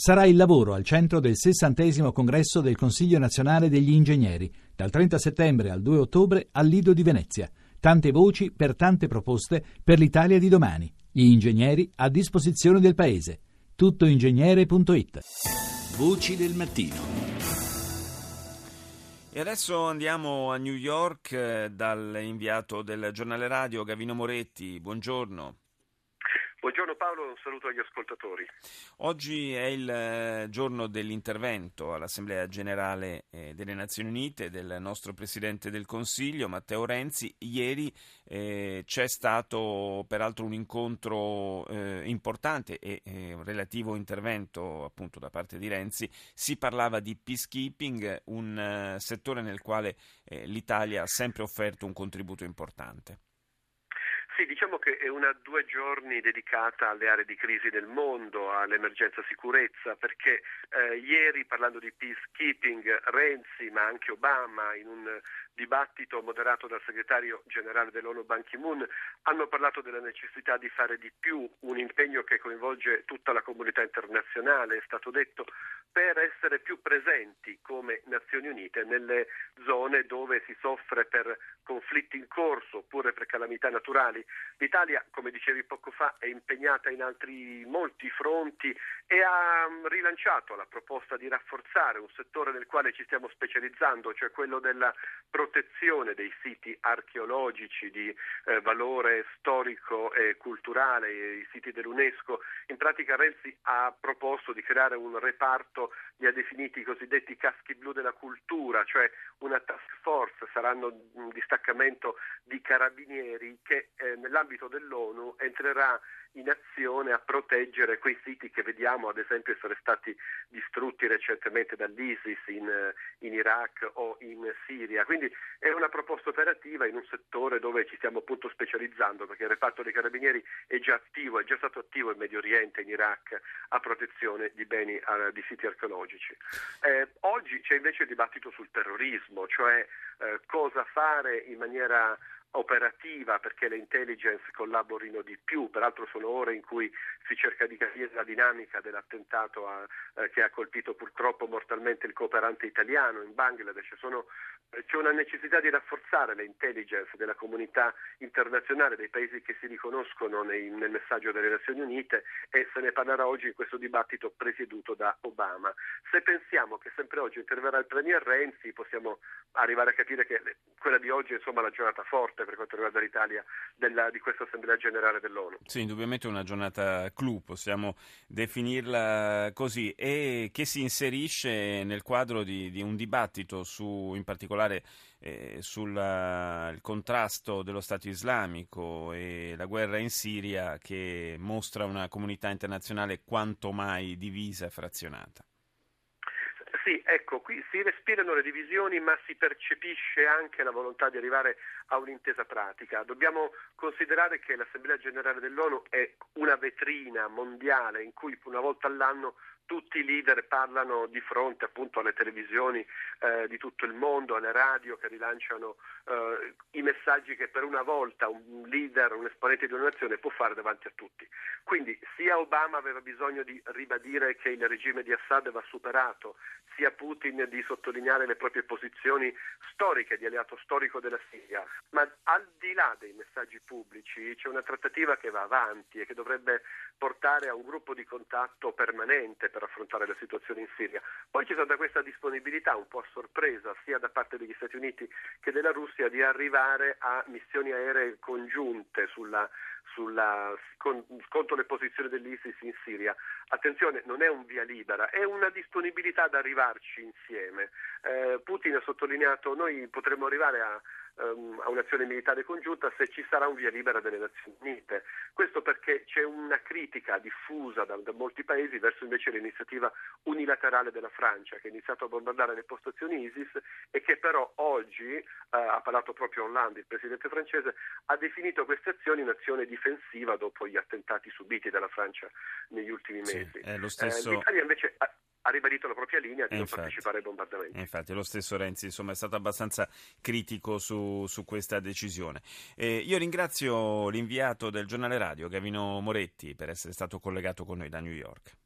Sarà il lavoro al centro del sessantesimo congresso del Consiglio nazionale degli ingegneri, dal 30 settembre al 2 ottobre al Lido di Venezia. Tante voci per tante proposte per l'Italia di domani. Gli ingegneri a disposizione del Paese. Tuttoingegnere.it Voci del mattino. E adesso andiamo a New York eh, dall'inviato del giornale radio Gavino Moretti. Buongiorno. Buongiorno Paolo, un saluto agli ascoltatori. Oggi è il eh, giorno dell'intervento all'Assemblea generale eh, delle Nazioni Unite del nostro Presidente del Consiglio, Matteo Renzi. Ieri eh, c'è stato peraltro un incontro eh, importante e eh, relativo intervento appunto da parte di Renzi. Si parlava di peacekeeping, un eh, settore nel quale l'Italia ha sempre offerto un contributo importante. Sì, diciamo che è una due giorni dedicata alle aree di crisi del mondo, all'emergenza sicurezza, perché eh, ieri parlando di peacekeeping Renzi ma anche Obama in un dibattito moderato dal segretario generale dell'ONU Ban Ki-moon hanno parlato della necessità di fare di più, un impegno che coinvolge tutta la comunità internazionale, è stato detto, per essere più presenti come Nazioni Unite nelle zone dove si soffre per conflitti in corso oppure per calamità naturali. L'Italia, come dicevi poco fa, è impegnata in altri molti fronti e ha rilanciato la proposta di rafforzare un settore nel quale ci stiamo specializzando, cioè quello della protezione dei siti archeologici di eh, valore storico e culturale, i siti dell'UNESCO. In pratica Renzi ha proposto di creare un reparto, li ha definiti i cosiddetti caschi blu della cultura, cioè una task force, saranno un distaccamento di carabinieri che eh, nell'ambito dell'ONU entrerà in azione a proteggere quei siti che vediamo ad esempio essere stati distrutti recentemente dall'ISIS in, in, Iraq o in Siria. Quindi è una proposta operativa in un settore dove ci stiamo appunto specializzando perché il reparto dei carabinieri è già attivo, è già stato attivo in Medio Oriente, in Iraq, a protezione di beni uh, di siti archeologici. Eh, oggi c'è invece il dibattito sul terrorismo, cioè eh, cosa fare in maniera operativa perché le intelligence collaborino di più, peraltro sono ore in cui si cerca di capire la dinamica dell'attentato a, eh, che ha colpito purtroppo mortalmente il cooperante italiano in Bangladesh, sono, c'è una necessità di rafforzare le intelligence della comunità internazionale, dei paesi che si riconoscono nei, nel messaggio delle Nazioni Unite e se ne parlerà oggi in questo dibattito presieduto da Obama. Se pensiamo che sempre oggi interverrà il Premier Renzi possiamo arrivare a capire che quella di oggi è insomma la giornata forte forte per quanto riguarda l'Italia della, di questa Assemblea Generale dell'ONU. Sì, indubbiamente una giornata clou, possiamo definirla così, e che si inserisce nel quadro di, di un dibattito su, in particolare eh, sul contrasto dello Stato islamico e la guerra in Siria che mostra una comunità internazionale quanto mai divisa e frazionata. Sì, ecco, qui si respirano le divisioni ma si percepisce anche la volontà di arrivare a un'intesa pratica. Dobbiamo considerare che l'Assemblea generale dell'ONU è una vetrina mondiale in cui una volta all'anno tutti i leader parlano di fronte appunto alle televisioni eh, di tutto il mondo, alle radio che rilanciano eh, i messaggi che per una volta un leader, un esponente di una nazione può fare davanti a tutti. Quindi sia Obama aveva bisogno di ribadire che il regime di Assad va superato, sia Putin di sottolineare le proprie posizioni storiche di alleato storico della Siria, ma al di là dei messaggi pubblici c'è una trattativa che va avanti e che dovrebbe portare a un gruppo di contatto permanente per affrontare la situazione in Siria. Poi c'è stata questa disponibilità un po' a sorpresa sia da parte degli Stati Uniti che della Russia di arrivare a missioni aeree congiunte sulla, sulla, con, contro le posizioni dell'ISIS in Siria. Attenzione, non è un via libera, è una disponibilità ad arrivarci insieme. Eh, Putin ha sottolineato noi potremmo arrivare a um, a un'azione militare congiunta se ci sarà un via libera delle Nazioni Unite. Questo perché c'è una critica diffusa da, da molti paesi verso invece l'iniziativa unilaterale della Francia che ha iniziato a bombardare le postazioni ISIS e che però oggi, uh, ha parlato proprio Hollande, il presidente francese, ha definito queste azioni un'azione difensiva dopo gli attentati subiti dalla Francia negli ultimi mesi. Sì, eh, stesso... eh, L'Italia invece ha, ha ribadito la propria linea di non partecipare ai bombardamenti. Infatti, lo stesso Renzi insomma, è stato abbastanza critico su, su questa decisione. Eh, io ringrazio l'inviato del giornale radio, Gavino Moretti, per essere stato collegato con noi da New York.